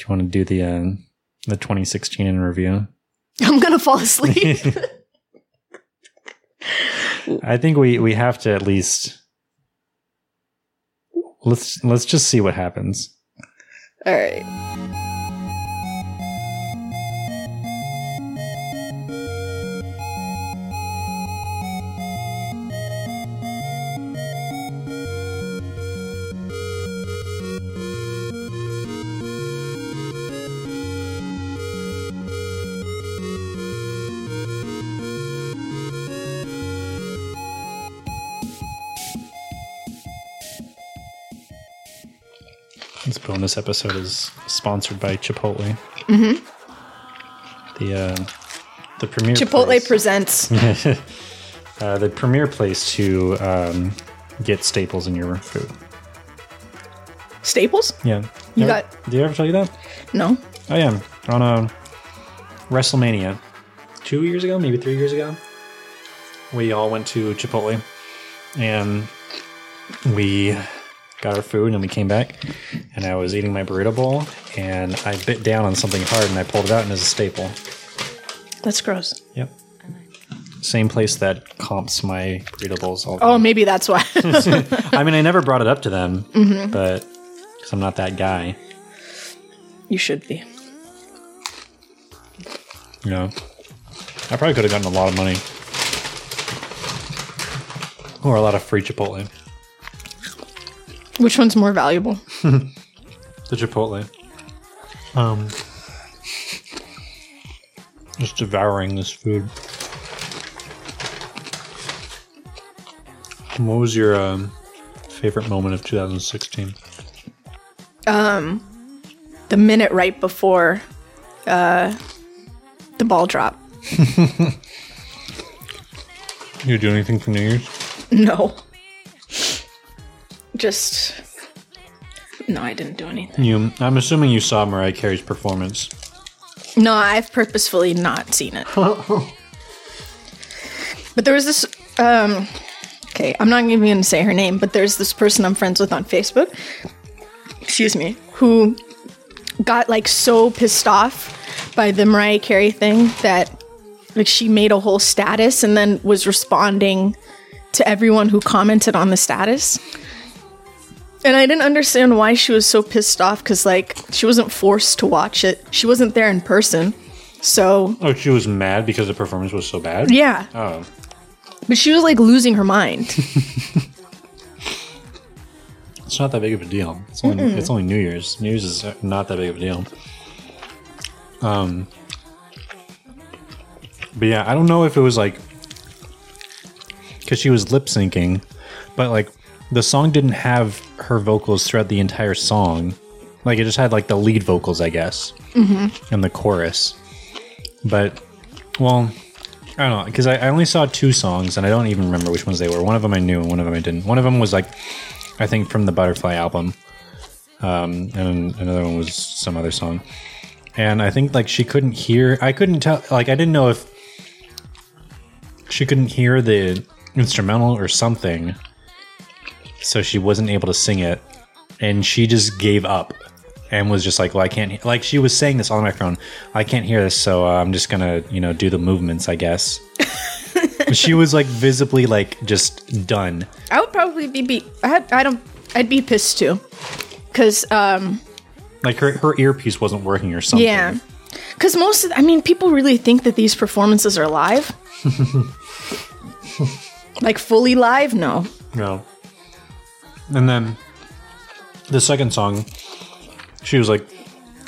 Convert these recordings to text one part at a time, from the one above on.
you want to do the uh, the 2016 in review? I'm gonna fall asleep. I think we we have to at least let's let's just see what happens. All right. This episode is sponsored by Chipotle. Mm-hmm. The uh, the premier Chipotle place- presents. uh, the premier place to um, get staples in your food. Staples? Yeah, You got- Did I ever tell you that? No. Oh yeah, on a WrestleMania two years ago, maybe three years ago. We all went to Chipotle, and we got our food, and we came back, and I was eating my burrito bowl, and I bit down on something hard, and I pulled it out, and it's a staple. That's gross. Yep. Same place that comps my burrito bowls all the Oh, maybe that's why. I mean, I never brought it up to them, mm-hmm. but because I'm not that guy, you should be. you know. I probably could have gotten a lot of money. Or a lot of free Chipotle. Which one's more valuable? The Chipotle. Um, just devouring this food. What was your um, favorite moment of 2016? The minute right before uh, the ball drop. You do anything for New Year's? No. Just. No, I didn't do anything. You, I'm assuming you saw Mariah Carey's performance. No, I've purposefully not seen it. but there was this. Um, okay, I'm not even going to say her name, but there's this person I'm friends with on Facebook. Excuse me, who got like so pissed off by the Mariah Carey thing that like she made a whole status and then was responding to everyone who commented on the status. And I didn't understand why she was so pissed off because, like, she wasn't forced to watch it. She wasn't there in person. So, Oh, she was mad because the performance was so bad? yeah. Oh. But she was, like, losing her mind. It's not that big of a deal. It's only it's only New Year's. New Year's is not that big of a deal. Um, but yeah, I don't know if it was like because she was lip syncing, but like the song didn't have her vocals throughout the entire song. Like it just had like the lead vocals, I guess, mm-hmm. and the chorus. But well, I don't know because I, I only saw two songs and I don't even remember which ones they were. One of them I knew, and one of them I didn't. One of them was like I think from the Butterfly album, um, and another one was some other song. And I think like she couldn't hear. I couldn't tell. Like I didn't know if she couldn't hear the instrumental or something, so she wasn't able to sing it, and she just gave up and was just like, "Well, I can't." he-" Like she was saying this on the microphone, "I can't hear this, so uh, I'm just gonna, you know, do the movements, I guess." she was like visibly like just done. I would probably be, be I, had, I don't, I'd be pissed too. Because, um, Like her, her earpiece wasn't working or something. yeah. Because most of, I mean, people really think that these performances are live. like fully live? No. No. And then the second song, she was like,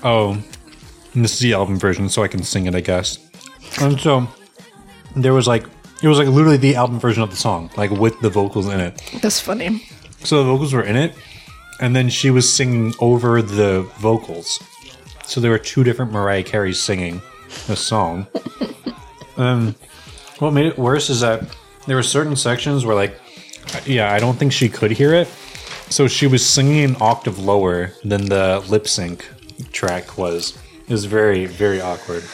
"Oh, this is the album version, so I can sing it, I guess." And so there was like, it was like literally the album version of the song, like with the vocals in it. That's funny. So the vocals were in it, and then she was singing over the vocals. So there were two different Mariah Careys singing the song. um, what made it worse is that there were certain sections where, like, yeah, I don't think she could hear it. So she was singing an octave lower than the lip sync track was. It was very, very awkward.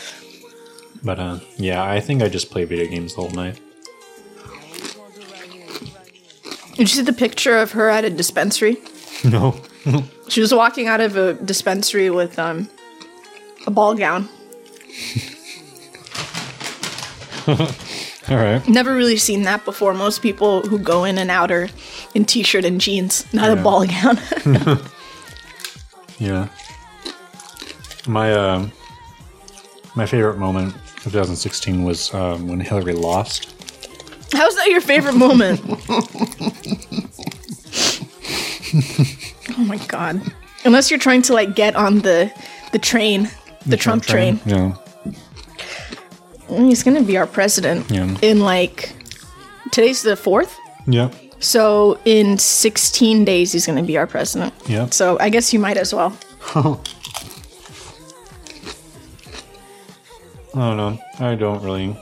But uh, yeah, I think I just play video games the whole night. Did you see the picture of her at a dispensary? No. She was walking out of a dispensary with um a ball gown. All right. Never really seen that before. Most people who go in and out are in t-shirt and jeans, not a ball gown. Yeah. My uh, my favorite moment of 2016 was um, when Hillary lost. How's that your favorite moment? oh my god. Unless you're trying to like get on the the train, the, Trump, train. Yeah. He's gonna be our president Yeah. in like today's the fourth. Yeah. So in 16 days he's gonna be our president. Yeah. So I guess you might as well. I don't know. I don't really.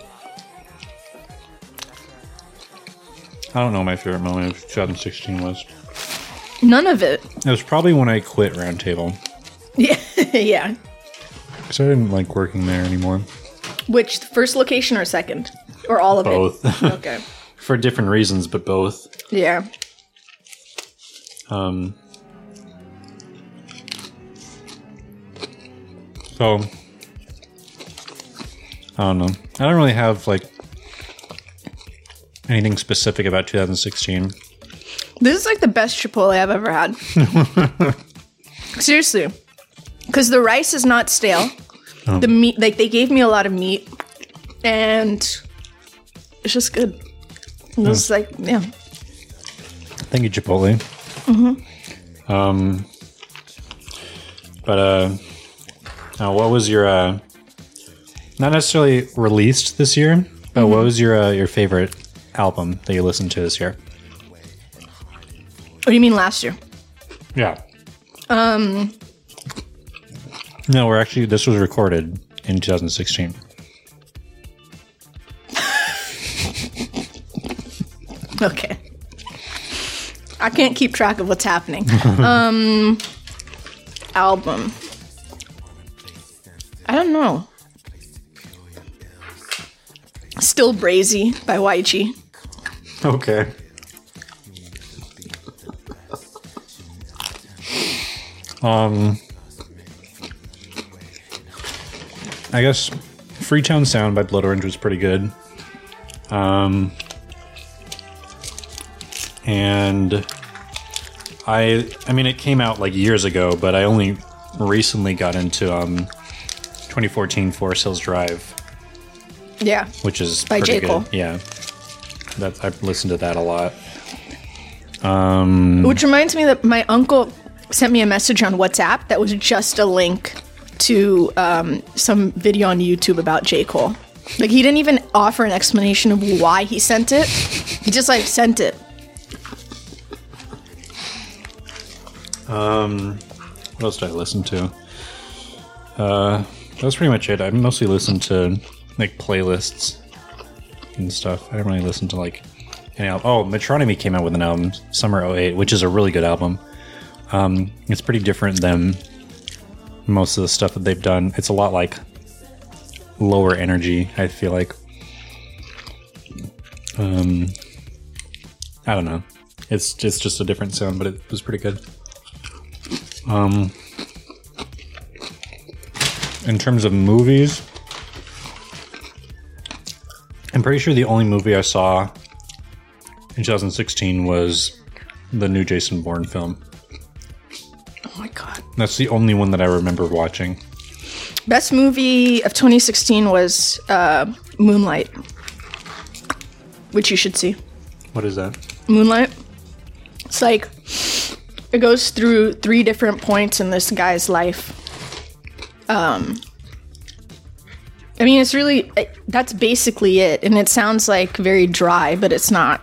I don't know what my favorite moment of 2016 was. None of it. It was probably when I quit Roundtable Yeah. yeah. because I didn't like working there anymore. Which first location or second? Or all of Both. it? Both. okay. For different reasons, but both. Yeah. Um, so I don't know. I don't really have like anything specific about 2016. This is like the best Chipotle I've ever had. Seriously. Because the rice is not stale. The meat, like, they gave me a lot of meat. And it's just good. It was like, yeah. Thank you, Chipotle. Mm-hmm. Um, but uh, now what was your uh, not necessarily released this year, but what was your uh, your favorite album that you listened to this year? What do you mean last year? Yeah. Um. No, we're actually this was recorded in 2016. Okay. I can't keep track of what's happening. um, album. I don't know. Still Brazy by YG. Okay. um, I guess Freetown Sound by Blood Orange was pretty good. Um, and I, I mean, it came out like years ago, but I only recently got into um, 2014 Forest Hills Drive Yeah. which is By pretty J. good. Cole. Yeah, that I've listened to that a lot. Um, Which reminds me that my uncle sent me a message on WhatsApp that was just a link to um, some video on YouTube about J. Cole. Like he didn't even offer an explanation of why he sent it. He just like sent it. Um, what else did I listen to? Uh, that was pretty much it. I mostly listened to like playlists and stuff. I didn't really listen to like any album. Oh, Metronomy came out with an album, Summer 08, which is a really good album. Um, it's pretty different than most of the stuff that they've done. It's a lot like lower energy, I feel like. Um, I don't know. It's just just a different sound, but it was pretty good. Um, in terms of movies, I'm pretty sure the only movie I saw in 2016 was the new Jason Bourne film. That's the only one that I remember watching. Best movie of 2016 was uh, Moonlight, which you should see. What is that? Moonlight. It's like it goes through three different points in this guy's life. Um, I mean, it's really it, that's basically it, and it sounds like very dry, but it's not.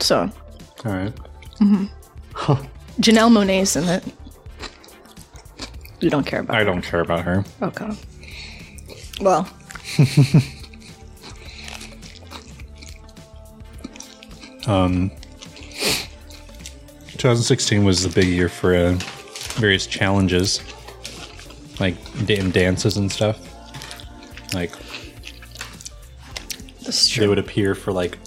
So All right. Janelle Monae's in it. You don't care about. I don't care about her. Okay. Well, Um, 2016 was the big year for uh, various challenges, like da- and dances and stuff. Like they would appear for like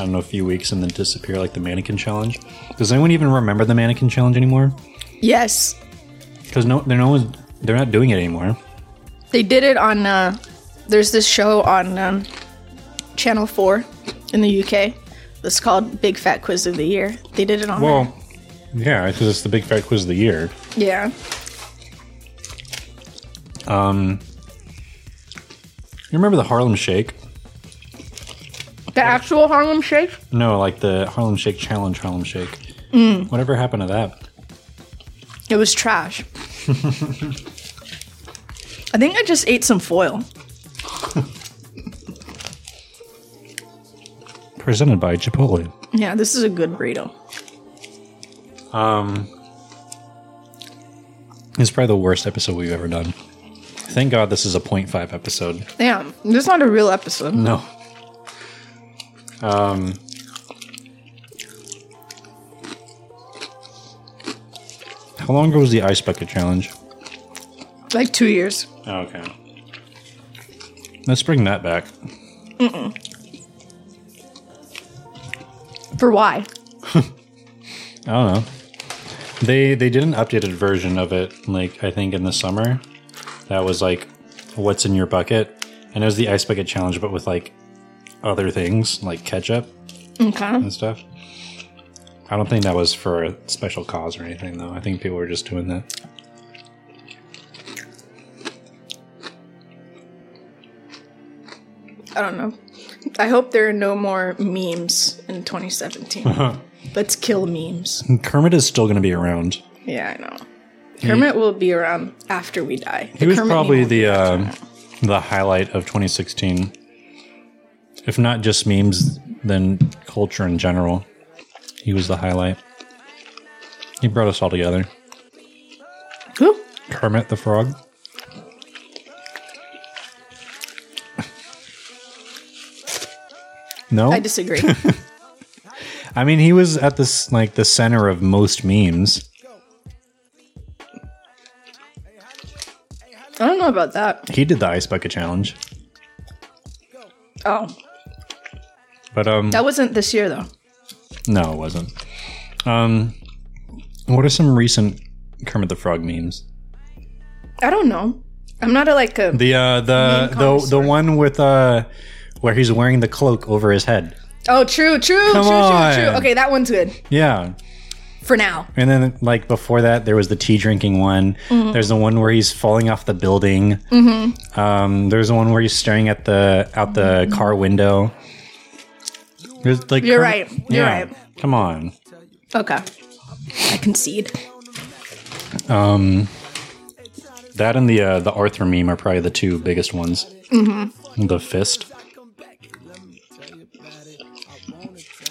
I don't know a few weeks and then disappear, like the mannequin challenge. Does anyone even remember the mannequin challenge anymore? Yes. Because no, there no one They're not doing it anymore. They did it on. Uh, there's this show on um, Channel Four in the UK. It's called Big Fat Quiz of the Year. They did it on. Well, yeah, because it's the big fat quiz of the year. Yeah. Um, You remember the Harlem Shake? The actual Harlem Shake. No, like the Harlem Shake Challenge Harlem Shake. Whatever happened to that? It was trash. I think I just ate some foil. Presented by Chipotle. Yeah, this is a good burrito. Um, it's probably the worst episode we've ever done. Thank God this is a 0.5 episode. Damn, this is not a real episode. No. Um. How long ago was the ice bucket challenge? Like two years. Oh, okay. Let's bring that back. For why? I don't know. They they did an updated version of it, like I think in the summer. That was like, what's in your bucket, and it was the ice bucket challenge, but with like other things like ketchup Okay. and stuff. I don't think that was for a special cause or anything, though. I think people were just doing that. I don't know. I hope there are no more memes in 2017. Let's kill memes. Kermit is still going to be around. Yeah, I know. Kermit will be around after we die. He was probably the uh, the highlight of 2016. If not just memes, then culture in general. He was the highlight. He brought us all together. Who? Kermit the Frog. No, I disagree. I mean he was at this like the center of most memes. I don't know about that. He did the ice bucket challenge, Oh, but um, that wasn't this year though. no, it wasn't. Um, what are some recent Kermit the Frog memes? I don't know. I'm not a like a. The uh, the the the one with uh, where he's wearing the cloak over his head. oh, true, true, Come true, on. true, true. Okay, that one's good Yeah, for now. and then like before that, there was the tea drinking one. Mm-hmm. There's the one where he's falling off the building. Um, there's the one where he's staring at the out the car window. There's like You're Kermit- right. You're right. Come on. Okay, I concede. Um, that and the uh, the Arthur meme are probably the two biggest ones. Mm-hmm. The fist.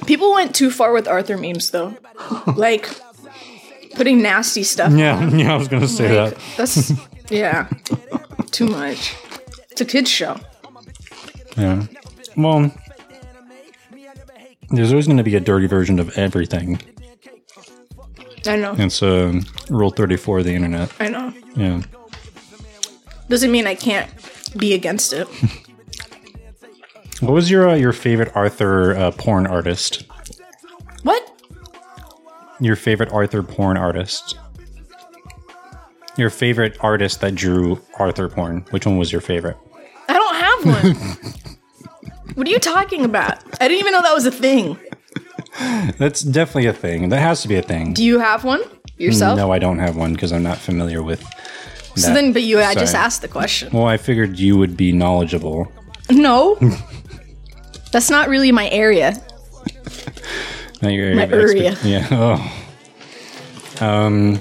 People went too far with Arthur memes though, like putting nasty stuff. Yeah, yeah, I was gonna say Like, that. that's yeah, too much. It's a kids show. Yeah. Well, there's always going to be a dirty version of everything. I know. It's Rule 34 of the internet. I know. Yeah. Doesn't mean I can't be against it. What was your uh, your favorite Arthur uh, porn artist? What? Your favorite Arthur porn artist? Your favorite artist that drew Arthur porn? Which one was your favorite? I don't have one. what are you talking about? I didn't even know that was a thing. That's definitely a thing. That has to be a thing. Do you have one yourself? No, I don't have one because I'm not familiar with. So then, but you, I just Sorry. asked the question. Well, I figured you would be knowledgeable. No, that's not really my area. Not your area My of expert- area. Yeah. Oh. Um.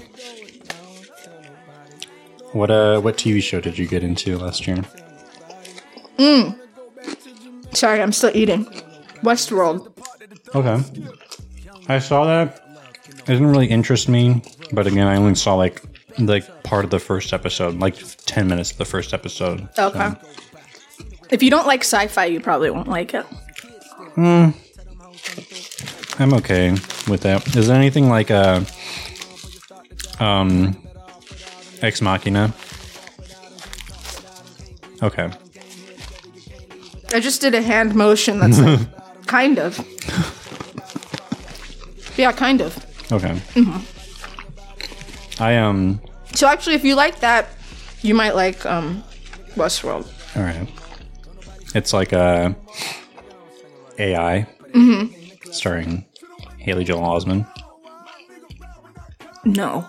What uh? What TV show did you get into last year? Sorry, I'm still eating. Westworld. Okay. I saw that. It didn't really interest me, but again, I only saw like like part of the first episode, like ten minutes of the first episode. Okay. If you don't like sci-fi, you probably won't like it. Hmm. I'm okay with that. Is there anything like a um Ex Machina? Okay. I just did a hand motion that's like, kind of. Yeah, kind of. Okay. Mm-hmm. I um So actually, if you like that, You might like um, Westworld. All right. It's like a AI starring Haley Joel Osment. No.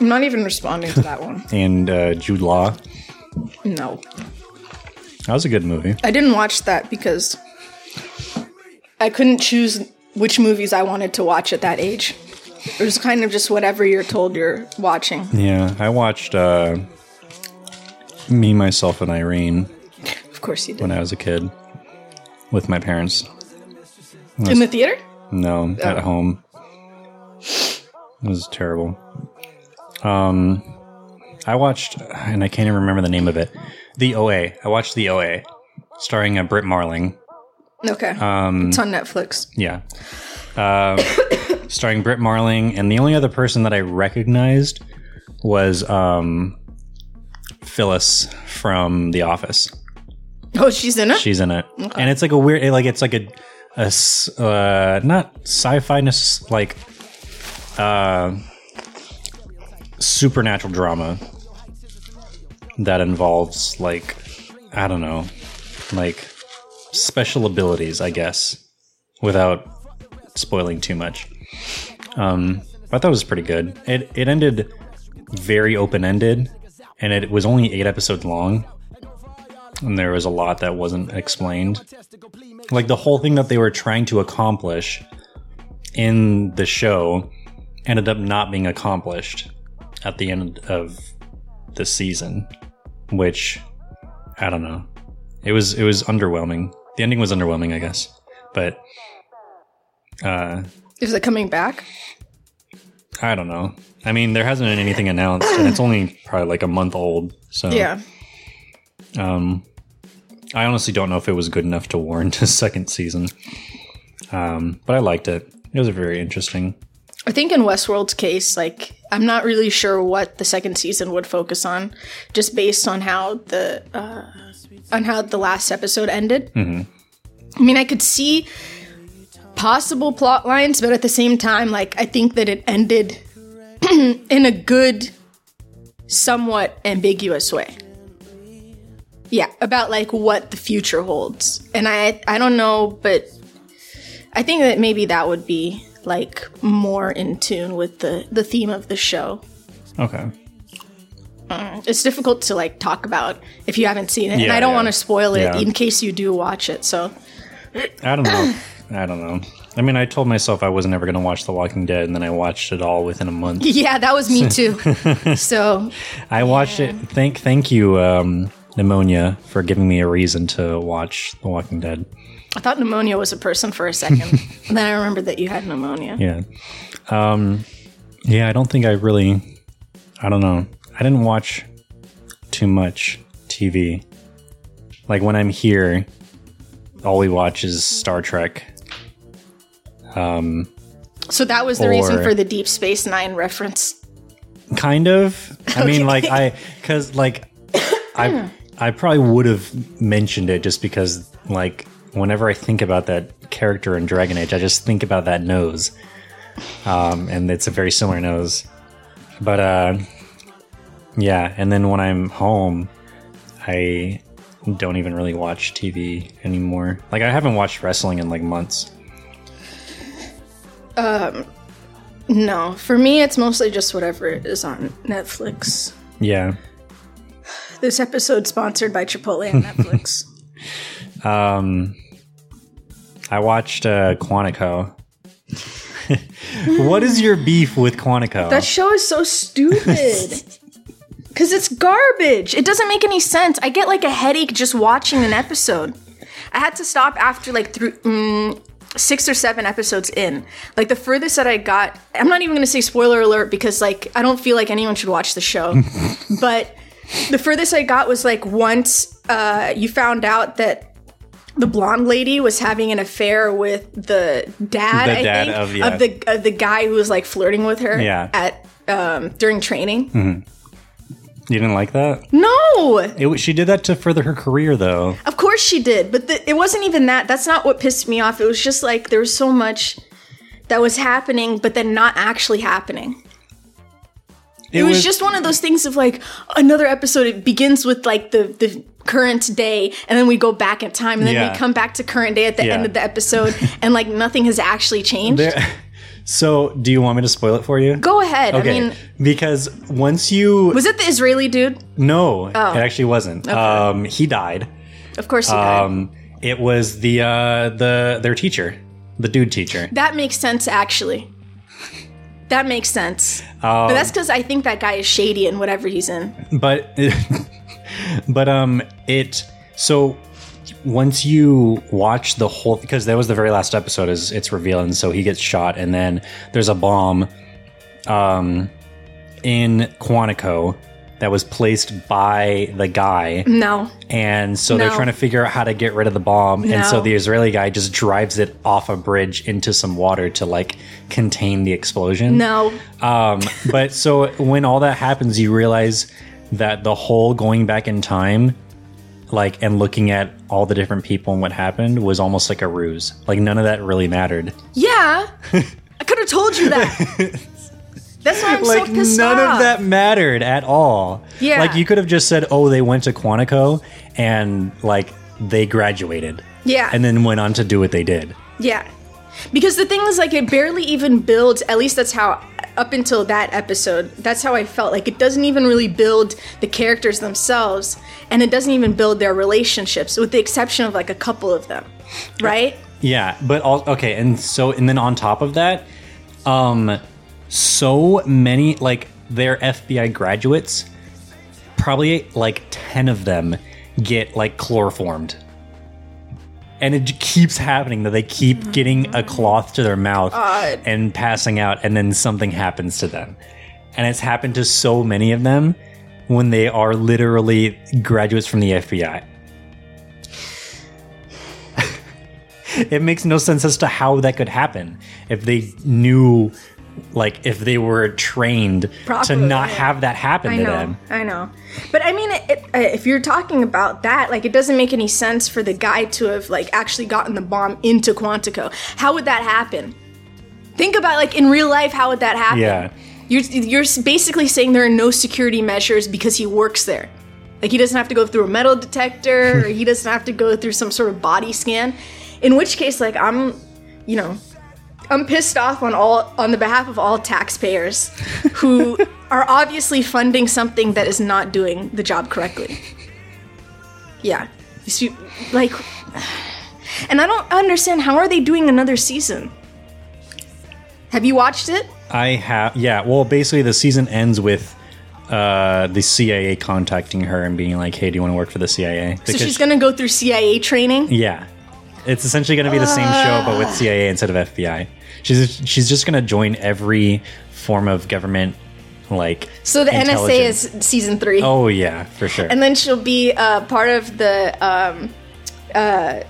I'm not even responding to that one. and uh, Jude Law. No. That was a good movie. I didn't watch that because I couldn't choose which movies I wanted to watch at that age. It was kind of just whatever you're told you're watching. Yeah, I watched uh, Me, Myself, and Irene Of course you did. when I was a kid with my parents. In the theater? No, at Oh. home. It was terrible. Um, I watched, and I can't even remember the name of it. The OA. I watched the OA, starring uh, Brit Marling. Okay. Um, it's on Netflix. Yeah. Uh, starring Brit Marling, and the only other person that I recognized was um, Phyllis from The Office. Oh, she's in it? She's in it, and it's like a weird, like it's like a uh, not sci-fi, like uh, supernatural drama that involves like I don't know, like special abilities, I guess, without spoiling too much. Um, thought it was pretty good. It it ended very open ended, and it was only eight episodes long and there was a lot that wasn't explained. Like the whole thing that they were trying to accomplish in the show ended up not being accomplished at the end of the season, which I don't know. It was it was underwhelming. The ending was underwhelming, I guess. But uh Is it coming back? I don't know. I mean, there hasn't been anything announced, and it's only probably like a month old. So Yeah. Um, I honestly don't know if it was good enough to warrant a second season. Um, but I liked it. It was very interesting. I think in Westworld's case, like I'm not really sure what the second season would focus on, just based on how the uh, on how the last episode ended. I mean, I could see possible plot lines, but at the same time, like I think that it ended in a good, somewhat ambiguous way. Yeah, about like what the future holds, and I I don't know, but I think that maybe that would be like more in tune with the the theme of the show. Okay. It's difficult to like talk about if you haven't seen it, and I don't yeah. want to spoil it Yeah. in case you do watch it. So I don't know. I don't know. I mean, I told myself I wasn't ever going to watch The Walking Dead, and then I watched it all within a month. yeah, that was me too. so I watched it. Thank, thank you, um, pneumonia, for giving me a reason to watch The Walking Dead. I thought pneumonia was a person for a second, and then I remembered that you had pneumonia. Yeah. Um, yeah, I don't think I really. I don't know. I didn't watch too much TV. Like when I'm here, all we watch is Star Trek. Um, So that was the reason for the Deep Space Nine reference. Kind of. I mean, like I, because like I, I probably would have mentioned it just because like whenever I think about that character in Dragon Age, I just think about that nose, um, and it's a very similar nose. But uh, yeah, and then when I'm home, I don't even really watch TV anymore. Like I haven't watched wrestling in like months. Um, No, for me, it's mostly just whatever is on Netflix. Yeah. This episode sponsored by Chipotle on Netflix. Um, I watched uh, Quantico. what is your beef with Quantico? That show is so stupid. Cause it's garbage. It doesn't make any sense. I get like a headache just watching an episode. I had to stop after like through mm, six or seven episodes in. Like the furthest that I got, I'm not even gonna say spoiler alert because like I don't feel like anyone should watch the show. but the furthest I got was like once uh, you found out that the blonde lady was having an affair with the dad, The I dad think, of- yeah. the of the guy who was like flirting with her Yeah. at um, during training. you didn't like that? No, It, she did that to further her career, though. of course she did, but the, it wasn't even that. That's not what pissed me off. It was just like there was so much that was happening, but then not actually happening. It, was, just one of those things of like another episode. It begins with like the the current day, and then we go back in time, and then Yeah. we come back to current day at the Yeah. end of the episode, and like nothing has actually changed. There- so, do you want me to spoil it for you? Go ahead. Okay. I mean, because once you was it the Israeli dude? no, Oh. it actually wasn't. Um, he died. Of course he died. Um, it was the uh, the their teacher, the dude teacher. That makes sense, actually. That makes sense. Um, but that's because I think that guy is shady in whatever he's in. but but um it so once you watch the whole because that was the very last episode is it's revealing so he gets shot and then there's a bomb um in Quantico that was placed by the guy No. and so they're trying to figure out how to get rid of the bomb and so the Israeli guy just drives it off a bridge into some water to like contain the explosion No. um, but so when all that happens, you realize that the whole going back in time, like, and looking at all the different people and what happened was almost like a ruse. Like, none of that really mattered. Yeah. I could have told you that. That's why I'm Like, so pissed none off. of that mattered at all. Yeah. Like, you could have just said, oh, they went to Quantico and, like, they graduated. Yeah. And then went on to do what they did. Yeah. Because the thing is, like, it barely even builds, at least that's how, up until that episode, that's how I felt. Like, it doesn't even really build the characters themselves, and it doesn't even build their relationships, with the exception of, like, a couple of them. Right? Yeah, but all okay, and so and then on top of that, um so many like their FBI graduates, probably like 10 of them get like chloroformed. And it keeps happening that they keep mm-hmm. getting a cloth to their mouth God. and passing out and then something happens to them. And it's happened to so many of them when they are literally graduates from the FBI. it makes no sense as to how that could happen if they knew like if they were trained to not have that happen I to know. them I know. But I mean, it, it, if you're talking about that, like, it doesn't make any sense for the guy to have, like, actually gotten the bomb into Quantico. How would that happen? Think about, like, in real life, how would that happen? Yeah. You're, you're basically saying there are no security measures because he works there. Like, he doesn't have to go through a metal detector or he doesn't have to go through some sort of body scan. In which case, like, I'm, you know, I'm pissed off on all on the behalf of all taxpayers who are obviously funding something that is not doing the job correctly. Yeah. Like and I don't understand how are they doing another season? Have you watched it? i have yeah well basically the season ends with uh the cia contacting her and being like hey do you want to work for the cia So she's going to go through CIA training? yeah it's essentially going to be the same show but Ah. with cia instead of fbi she's she's just going to join every form of government like So the NSA is season 3. oh yeah for sure And then she'll be uh, part of the um, uh,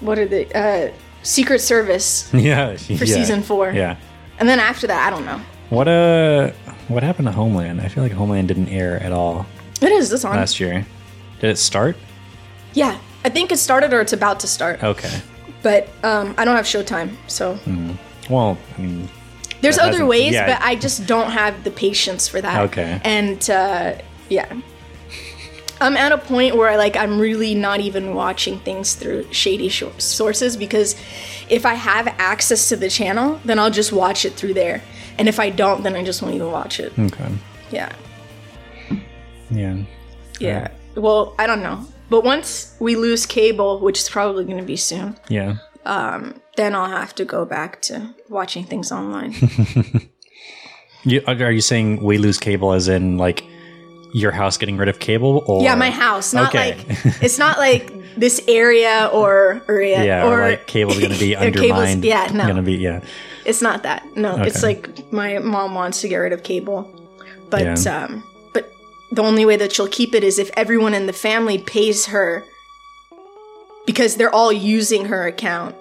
what are the uh, Secret Service yeah for season four. yeah And then after that, I don't know. What uh what happened to Homeland? I feel like Homeland didn't air at all It is this on? last year. Did it start? yeah, I think it started or it's about to start. Okay. But um, I don't have Showtime, so Well, I mean, there's other ways, yeah. but I just don't have the patience for that. Okay. And uh, yeah, I'm at a point where I like I'm really not even watching things through shady shor- sources because if I have access to the channel, then I'll just watch it through there. And if I don't, then I just won't even watch it. okay. Yeah. Yeah. Yeah. Well, I don't know. But once we lose cable, which is probably going to be soon, Yeah. then I'll have to go back to watching things online. You, are you saying we lose cable as in like your house getting rid of cable or yeah, my house. Not Okay. like it's not like this area or area Yeah, or, like cable's going to be or undermined. Yeah, no, Going to be yeah. it's not that. No, it's like my mom wants to get rid of cable, but Yeah. um, but the only way that she'll keep it is if everyone in the family pays her because they're all using her account.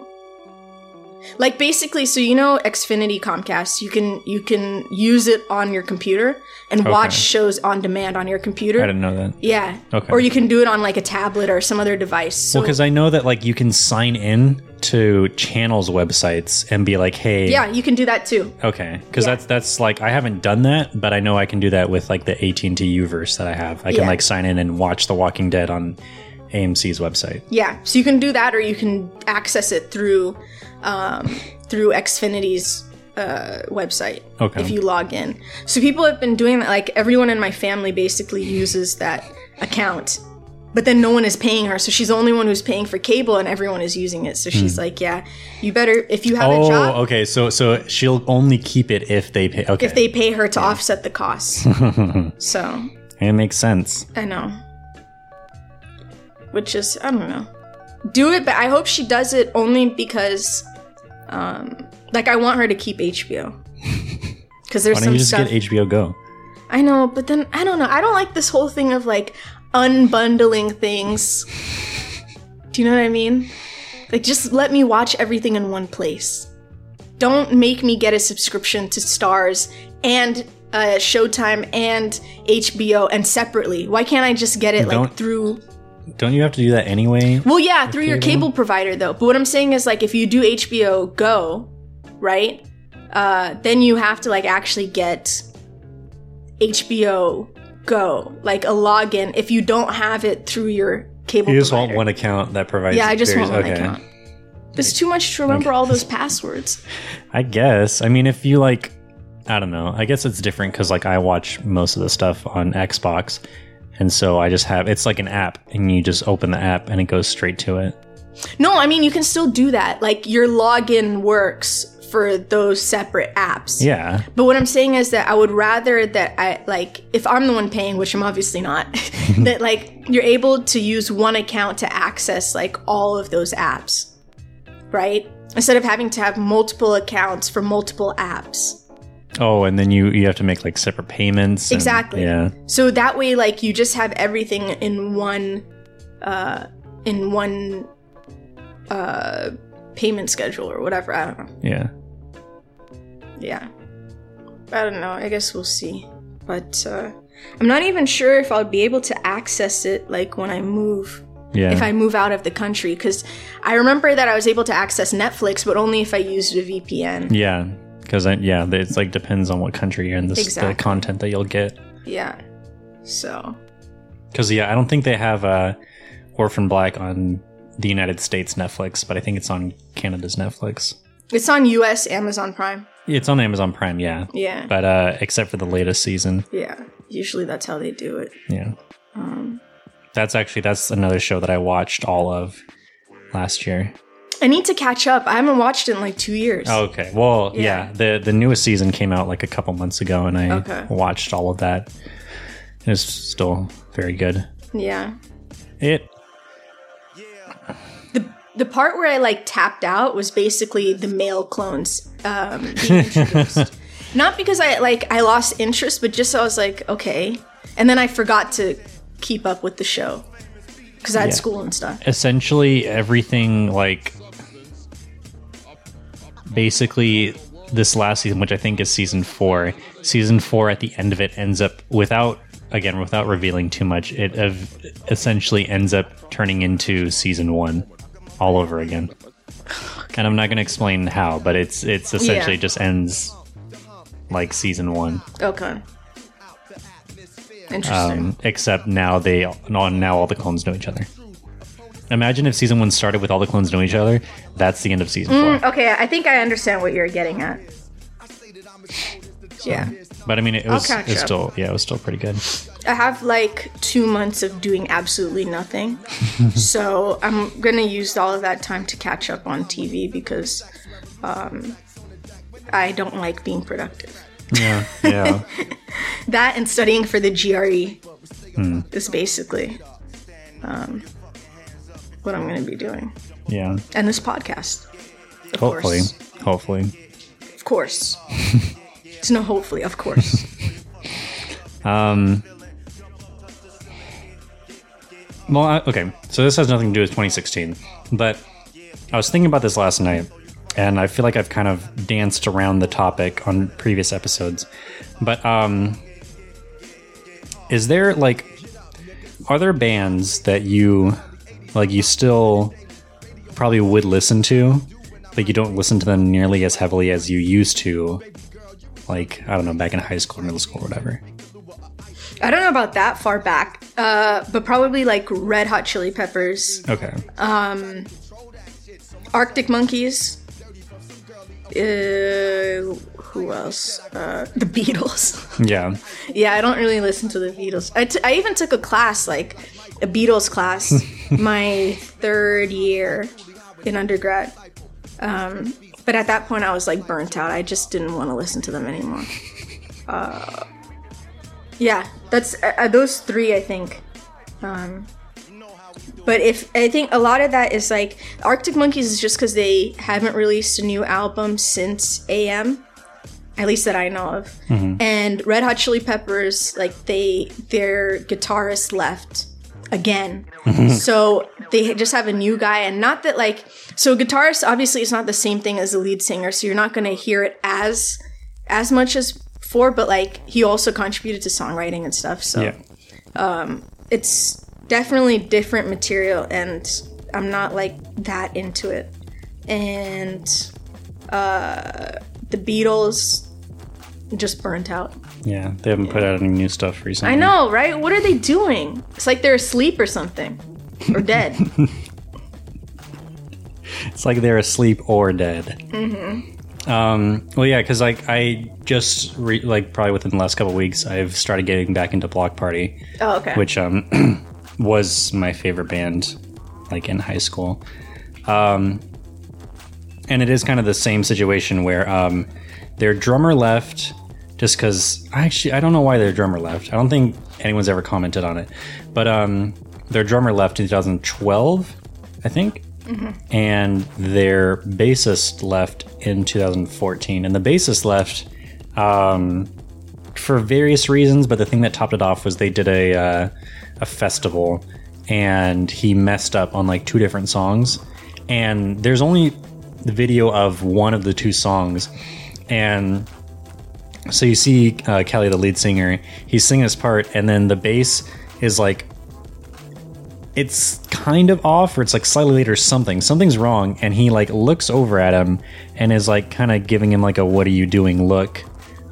Like basically, so you know Xfinity Comcast, you can you can use it on your computer and watch shows on demand on your computer. I didn't know that. Yeah. Okay. Or you can do it on like a tablet or some other device. So Well, because I know that like you can sign in to channels websites and be like, "Hey, Yeah, you can do that too. okay," because Yeah. that's that's like I haven't done that, but I know I can do that with like the AT and T Uverse that I have. I can Yeah. like sign in and watch The Walking Dead on AMC's website. Yeah, so you can do that, or you can access it through um, through Xfinity's uh, website Okay. if you log in. So people have been doing that. Like everyone in my family basically uses that account, but then no one is paying her, so she's the only one who's paying for cable, and everyone is using it. So she's like, "Yeah, you better if you have a Hmm. Oh, job." okay. So so she'll only keep it if they pay. Okay, If they pay her to offset the costs. so, it makes sense. I know. Which is, I don't know. Do it, but I hope she does it only because, um, like, I want her to keep HBO. Because there's Why don't some you just stuff. get HBO Go? I know, but then, I don't know. I don't like this whole thing of, like, unbundling things. Do you know what I mean? Like, just let me watch everything in one place. Don't make me get a subscription to Starz and uh, Showtime and HBO and separately. Why can't I just get it like Don't- through? Don't you have to do that anyway? Well, yeah, through your cable? cable provider though. But what I'm saying is like if you do HBO Go, right? Uh, then you have to like actually get HBO Go, like a login. If you don't have it through your cable You just provider. want one account that provides. yeah, I just various- want one okay. account. It's too much to remember all those passwords. I guess. I mean, if you like, I don't know. I guess it's different because like I watch most of the stuff on Xbox, and so I just have it's like an app, and you just open the app and it goes straight to it. No, I mean you can still do that. Like your login works for those separate apps. Yeah. But what I'm saying is that I would rather that I like if I'm the one paying, which I'm obviously not, that like you're able to use one account to access like all of those apps. Right? Instead of having to have multiple accounts for multiple apps. Oh, and then you you have to make like separate payments. and- Exactly. Yeah. So that way like you just have everything in one uh in one uh payment schedule or whatever. I don't know. Yeah. Yeah i don't know i guess we'll see but uh i'm not even sure if i'll be able to access it like when i move Yeah. if i move out of the country because i remember that i was able to access netflix but only if i used a vpn yeah. Because yeah, it's like depends on what country you're in. This Exactly. the content that you'll get. yeah so Because yeah, I don't think they have uh, Orphan Black on the United States Netflix, but I think it's on Canada's Netflix. It's on us amazon prime It's on Amazon Prime, yeah. yeah But uh, except for the latest season, yeah usually that's how they do it yeah. um That's actually that's another show that I watched all of last year. i need to catch up i haven't watched it in like two years Oh, okay. Well, yeah. Yeah. the the newest season came out like a couple months ago, and I Okay. watched all of that. It was still very good. yeah It the part where I like tapped out was basically the male clones um, being introduced. Not because I like I lost interest, but just so I was like, okay, and then I forgot to keep up with the show because I had Yeah. school and stuff. essentially everything like basically this last season which i think is season four season four at the end of it ends up without again without revealing too much it ev- essentially ends up turning into season one all over again and i'm not going to explain how but it's it's essentially Yeah. just ends like season one Okay, interesting. um, except now they no, now all the clones know each other imagine if season one started with all the clones knowing each other that's the end of season four Mm, okay, I think I understand what you're getting at. Yeah, But I mean, it was, it was still yeah, it was still pretty good. I have like two months of doing absolutely nothing. so I'm gonna use all of that time to catch up on TV because um, I don't like being productive. Yeah, yeah, That and studying for the GRE Hmm. is basically um, what I'm gonna be doing. yeah. And this podcast. Hopefully, course. hopefully. Of course. it's no hopefully, of course. Um. Well, I, okay. So this has nothing to do with 2016, but I was thinking about this last night, and I feel like I've kind of danced around the topic on previous episodes. But um, is there like, are there bands that you like you still probably would listen to, but you don't listen to them nearly as heavily as you used to. Like I don't know, back in high school, middle school, whatever. I don't know about that far back, uh, but probably like Red Hot Chili Peppers, Okay. Um, Arctic Monkeys. Uh, who else? Uh, the Beatles. yeah. yeah, I don't really listen to the Beatles. I, t- I even took a class, like a Beatles class, my third year in undergrad. Um, but at that point, I was like burnt out. I just didn't want to listen to them anymore. Uh, yeah, that's uh, uh, those three, I think. Um, but if I think a lot of that is like Arctic Monkeys is just because they haven't released a new album since AM, at least that I know of. And Red Hot Chili Peppers, like they their guitarist left again, so they just have a new guy. And not that like so guitarist obviously is not the same thing as the lead singer, so you're not going to hear it as as much as before. But like he also contributed to songwriting and stuff, so Yeah. it's definitely different material and i'm not like that into it and uh the beatles just burnt out Yeah. They haven't put out any new stuff recently. i know right what are they doing it's like they're asleep or something or dead It's like they're asleep or dead. Mm-hmm. Um, well, yeah, because like I just re- like probably within the last couple weeks, I've started getting back into Bloc Party, oh okay which um was my favorite band like in high school. Um, and it is kind of the same situation where um, their drummer left just because I actually I don't know why their drummer left. I don't think anyone's ever commented on it, but um, their drummer left in 2012, I think, and their bassist left in 2014, and the bassist left um, for various reasons. But the thing that topped it off was they did a uh, a festival, and he messed up on like two different songs, and there's only the video of one of the two songs, and so you see uh, Kele, the lead singer, he's singing his part, and then the bass is like it's kind of off, or it's like slightly late or something. Something's wrong, and he like looks over at him and is like kind of giving him like a "What are you doing?" look,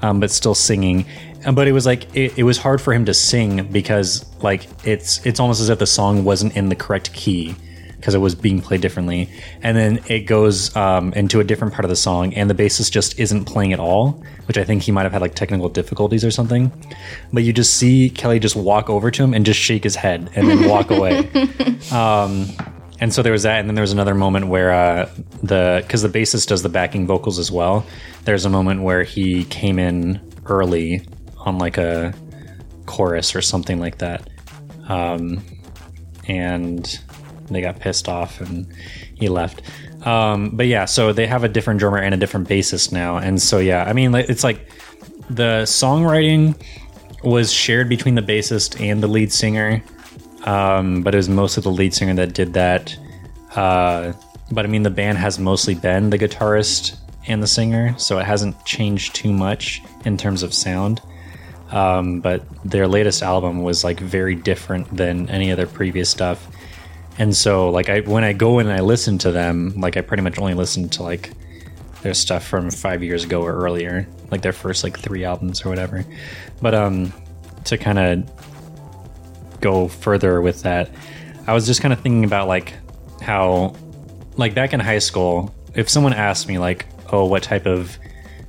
um, but still singing. But it was like it, it was hard for him to sing because like it's it's almost as if the song wasn't in the correct key because it was being played differently. And then it goes um, into a different part of the song, and the bassist just isn't playing at all, which I think he might have had like technical difficulties or something. But you just see Kele just walk over to him and just shake his head and then walk away. Um, and so there was that, and then there was another moment where uh, the because the bassist does the backing vocals as well. There's a moment where he came in early on like a chorus or something like that, um, and they got pissed off and he left. Um, but yeah, so they have a different drummer and a different bassist now, and so yeah, I mean, it's like the songwriting was shared between the bassist and the lead singer, um, but it was mostly the lead singer that did that. Uh, but I mean, the band has mostly been the guitarist and the singer, so it hasn't changed too much in terms of sound. Um, but their latest album was like very different than any other previous stuff. And so, like, I when I go in and I listen to them, like, I pretty much only listen to like their stuff from five years ago or earlier, like their first like three albums or whatever. But um, to kind of go further with that, I was just kind of thinking about like how, like, back in high school, if someone asked me like, "Oh, what type of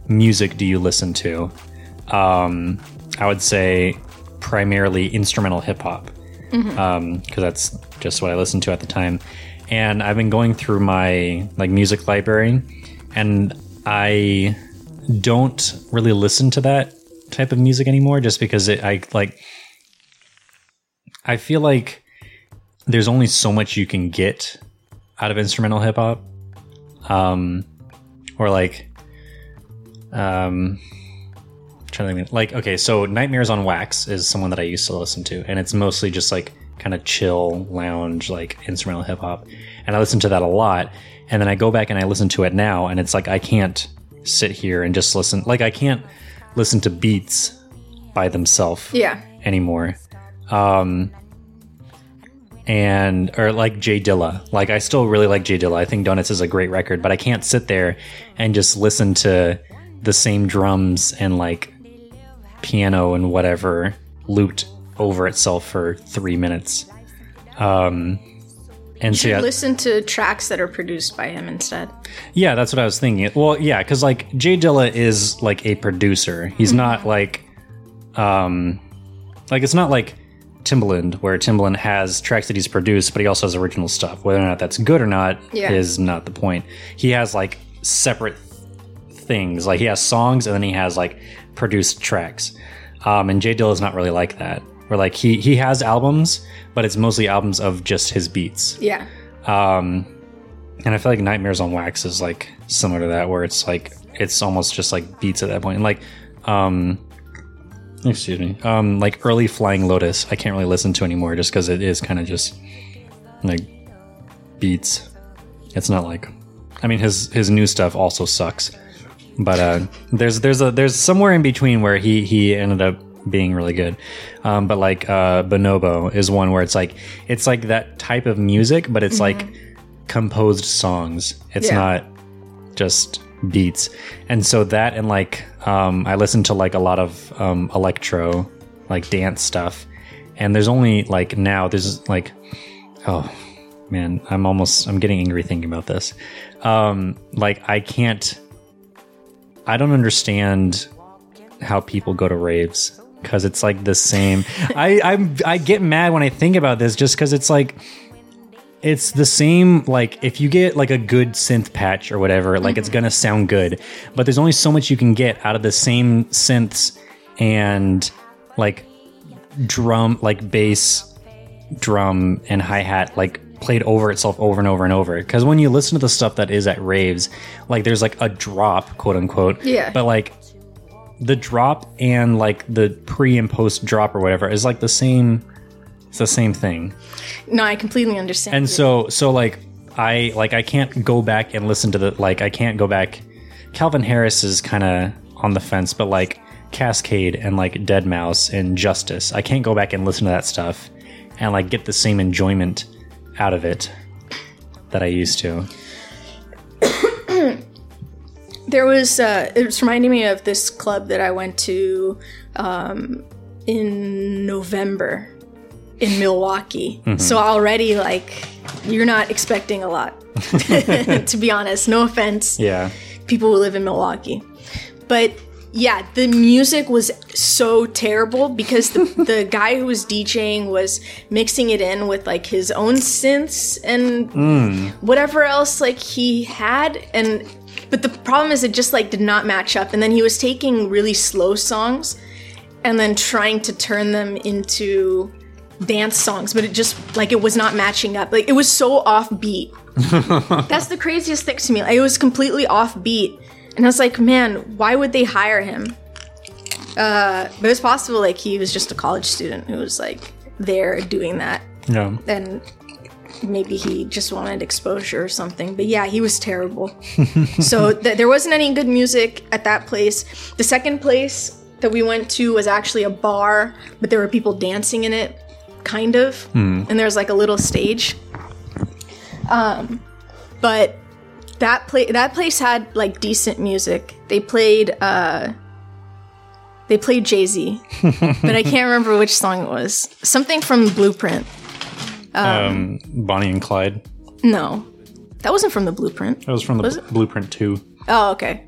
music do you listen to?" Um, I would say primarily instrumental hip hop because that's just what I listened to at the time. And I've been going through my like music library, and I don't really listen to that type of music anymore, just because it, I like. I feel like there's only so much you can get out of instrumental hip hop, um, or like, um, trying to think, like okay so nightmares on wax is someone that i used to listen to and it's mostly just like kind of chill lounge like instrumental hip-hop and i listen to that a lot and then i go back and i listen to it now and it's like i can't sit here and just listen like i can't listen to beats by themselves Yeah. anymore um and or like Jay Dilla. Like I still really like Jay Dilla. I think Donuts is a great record, but I can't sit there and just listen to the same drums and like piano and whatever looped over itself for three minutes. Um, and so yeah, listen to tracks that are produced by him instead. yeah, that's what I was thinking. Well, yeah, because like Jay Dilla is like a producer. He's not like, um, like it's not like Timbaland where Timbaland has tracks that he's produced, but he also has original stuff. Whether or not that's good or not Yeah. is not the point. He has like separate things. Like he has songs and then he has like produced tracks. Um, and Jay Dilla is not really like that. Where like he he has albums, but it's mostly albums of just his beats. Yeah. Um, and I feel like Nightmares on Wax is like similar to that, where it's like it's almost just like beats at that point. And like, um, excuse me, um, like early Flying Lotus, I can't really listen to anymore just because it is kind of just like beats. It's not like, I mean, his his new stuff also sucks, but uh, there's there's a there's somewhere in between where he he ended up being really good. Um, but like uh, Bonobo is one where it's like it's like that type of music, but it's like composed songs. It's Yeah. not just beats. And so that and like um, I listen to like a lot of um, electro, like dance stuff. And there's only like now there's like oh man, I'm almost I'm getting angry thinking about this. Um, like I can't I don't understand how people go to raves because it's like the same. I I'm I get mad when I think about this just because it's like it's the same like if you get like a good synth patch or whatever like it's mm-hmm. gonna sound good but there's only so much you can get out of the same synths and like drum like bass drum and hi-hat like played over itself over and over and over because when you listen to the stuff that is at raves like there's like a drop quote unquote Yeah. but like the drop and like the pre and post drop or whatever is like the same it's the same thing No, I completely understand. and you. so so like i like i can't go back and listen to the like i can't go back calvin harris is kind of on the fence but like Kaskade and like deadmau5 and justice i can't go back and listen to that stuff and like get the same enjoyment out of it that i used to There was, uh, it was reminding me of this club that I went to um, in November in Milwaukee. So already, like, you're not expecting a lot, to be honest. No offense, yeah people who live in Milwaukee. But yeah, the music was so terrible because the, the guy who was DJing was mixing it in with like his own synths and mm. whatever else like he had and but the problem is it just like did not match up. And then he was taking really slow songs and then trying to turn them into dance songs but it just like it was not matching up. Like it was so offbeat. That's the craziest thing to me. Like, it was completely offbeat, and I was like, man, why would they hire him? Uh, but it's possible like he was just a college student who was like there doing that, yeah and maybe he just wanted exposure or something. But yeah, he was terrible. so th- there wasn't any good music at that place. The second place that we went to was actually a bar, but there were people dancing in it, kind of, and there was like a little stage. Um, but that play that place had like decent music. They played uh they played Jay Z, but I can't remember which song it was. Something from Blueprint. um bonnie and clyde No, that wasn't from the Blueprint. that was from the Was bl- blueprint 2 Oh, okay,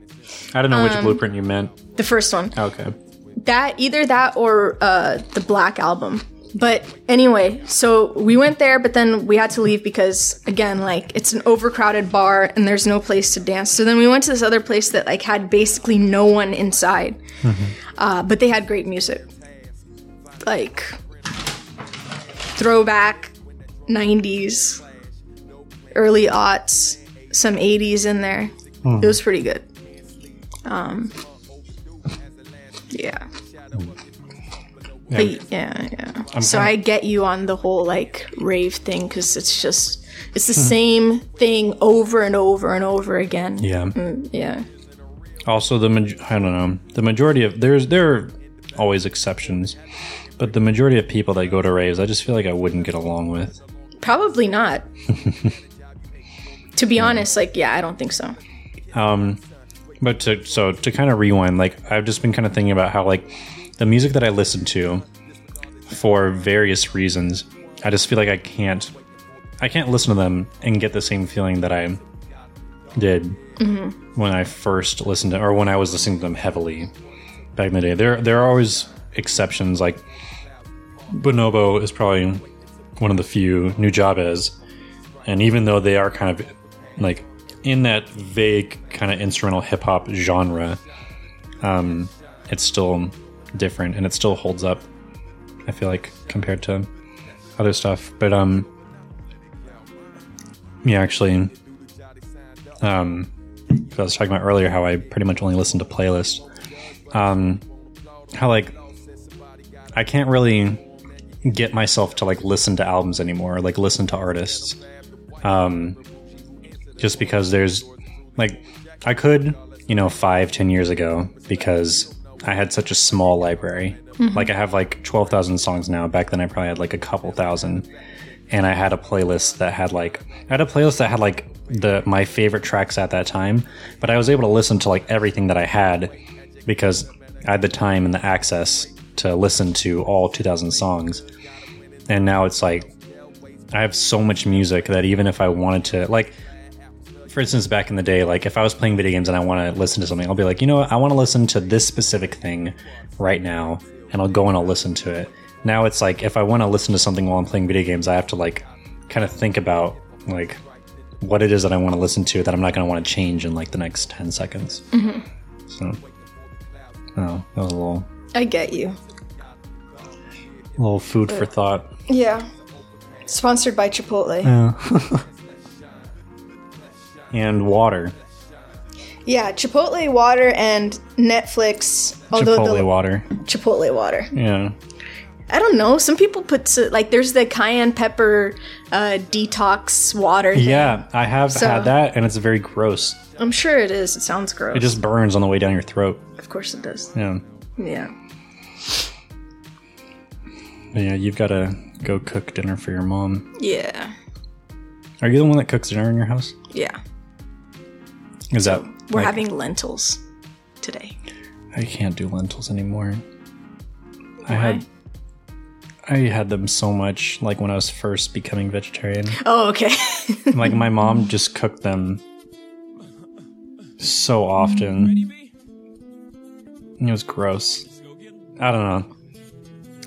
i don't know which blueprint you meant the first one. okay That either that or uh, the Black album. But anyway, so we went there, but then we had to leave because again, like it's an overcrowded bar and there's no place to dance. So then we went to this other place that like had basically no one inside, uh, but they had great music, like throwback '90s, early aughts, some '80s in there. It was pretty good. Um, yeah. But yeah, yeah. so I get you on the whole like rave thing because it's just it's the same thing over and over and over again. yeah Yeah. Also, the maj- I don't know the majority of there's there are always exceptions, but the majority of people that go to raves, I just feel like I wouldn't get along with. Probably not. to be honest, like yeah, I don't think so. Um, but to so to kind of rewind, like I've just been kind of thinking about how like the music that I listen to for various reasons, I just feel like I can't I can't listen to them and get the same feeling that I did when I first listened to or when I was listening to them heavily back in the day. There there are always exceptions like Bonobo is probably one of the few Nujabes and even though they are kind of like in that vague kind of instrumental hip hop genre, um, it's still different and it still holds up. I feel like compared to other stuff, but um, yeah, actually, um, I was talking about earlier how I pretty much only listen to playlists. Um, how like I can't really get myself to like listen to albums anymore, like listen to artists. Um, just because there's like I could, you know, five, ten years ago because I had such a small library. Mm-hmm. Like I have like twelve thousand songs now. Back then I probably had like a couple thousand. And I had a playlist that had like I had a playlist that had like the my favorite tracks at that time, but I was able to listen to like everything that I had because I had the time and the access to listen to all 2000 songs. And now it's like I have so much music that even if I wanted to like for instance, back in the day, like if I was playing video games and I want to listen to something, I'll be like, you know what, I want to listen to this specific thing right now, and I'll go and I'll listen to it. Now it's like if I want to listen to something while I'm playing video games, I have to like kind of think about like what it is that I want to listen to that I'm not going to want to change in like the next 10 seconds. Mm-hmm. So, oh, that was a little, I get you. A little food for thought. Yeah. Sponsored by Chipotle. And water, Yeah, Chipotle water and Netflix. Although Chipotle the water. Chipotle water. Yeah. I don't know. Some people put like there's the cayenne pepper uh, detox water. thing. Yeah, I have So- had that, and it's very gross. I'm sure it is. It sounds gross. It just burns on the way down your throat. of course it does. Yeah. Yeah. But yeah, you've got to go cook dinner for your mom. Yeah. Are you the one that cooks dinner in your house? Yeah. Is that We're like- having lentils today. I can't do lentils anymore. I had I had them so much like when I was first becoming vegetarian. Oh, okay. like my mom just cooked them so often. It was gross. I don't know.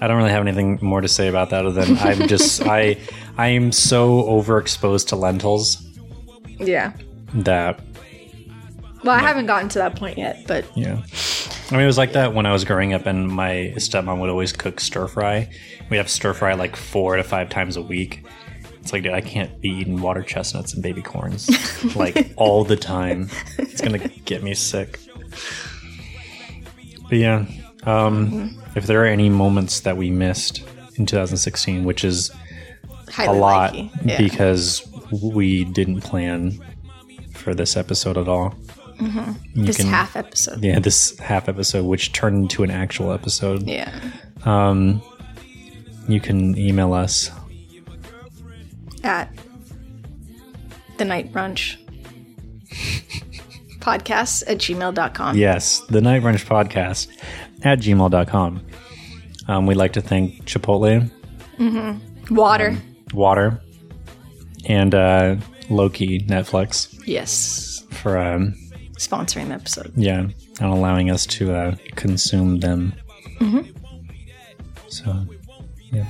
I don't really have anything more to say about that other than I'm just I I am so overexposed to lentils yeah. that Well, I haven't gotten to that point yet, but Yeah. I mean, it was like that when I was growing up, and my stepmom would always cook stir fry. We'd have stir fry like four to five times a week. It's like, dude, I can't be eating water chestnuts and baby corns like all the time. It's gonna get me sick. But yeah, um, if there are any moments that we missed in 2016, which is a lot. Yeah. because we didn't plan for this episode at all. You this can- half episode. yeah, this half episode, which turned into an actual episode. Yeah. Um, you can email us. At the night brunch podcast at gmail.com. Yes, the Night Brunch Podcast at gmail.com. Um, we'd like to thank Chipotle, Water. Water, and uh, Loki Netflix yes. for um, Sponsoring the episode. yeah, and allowing us to uh, consume them. So, yeah.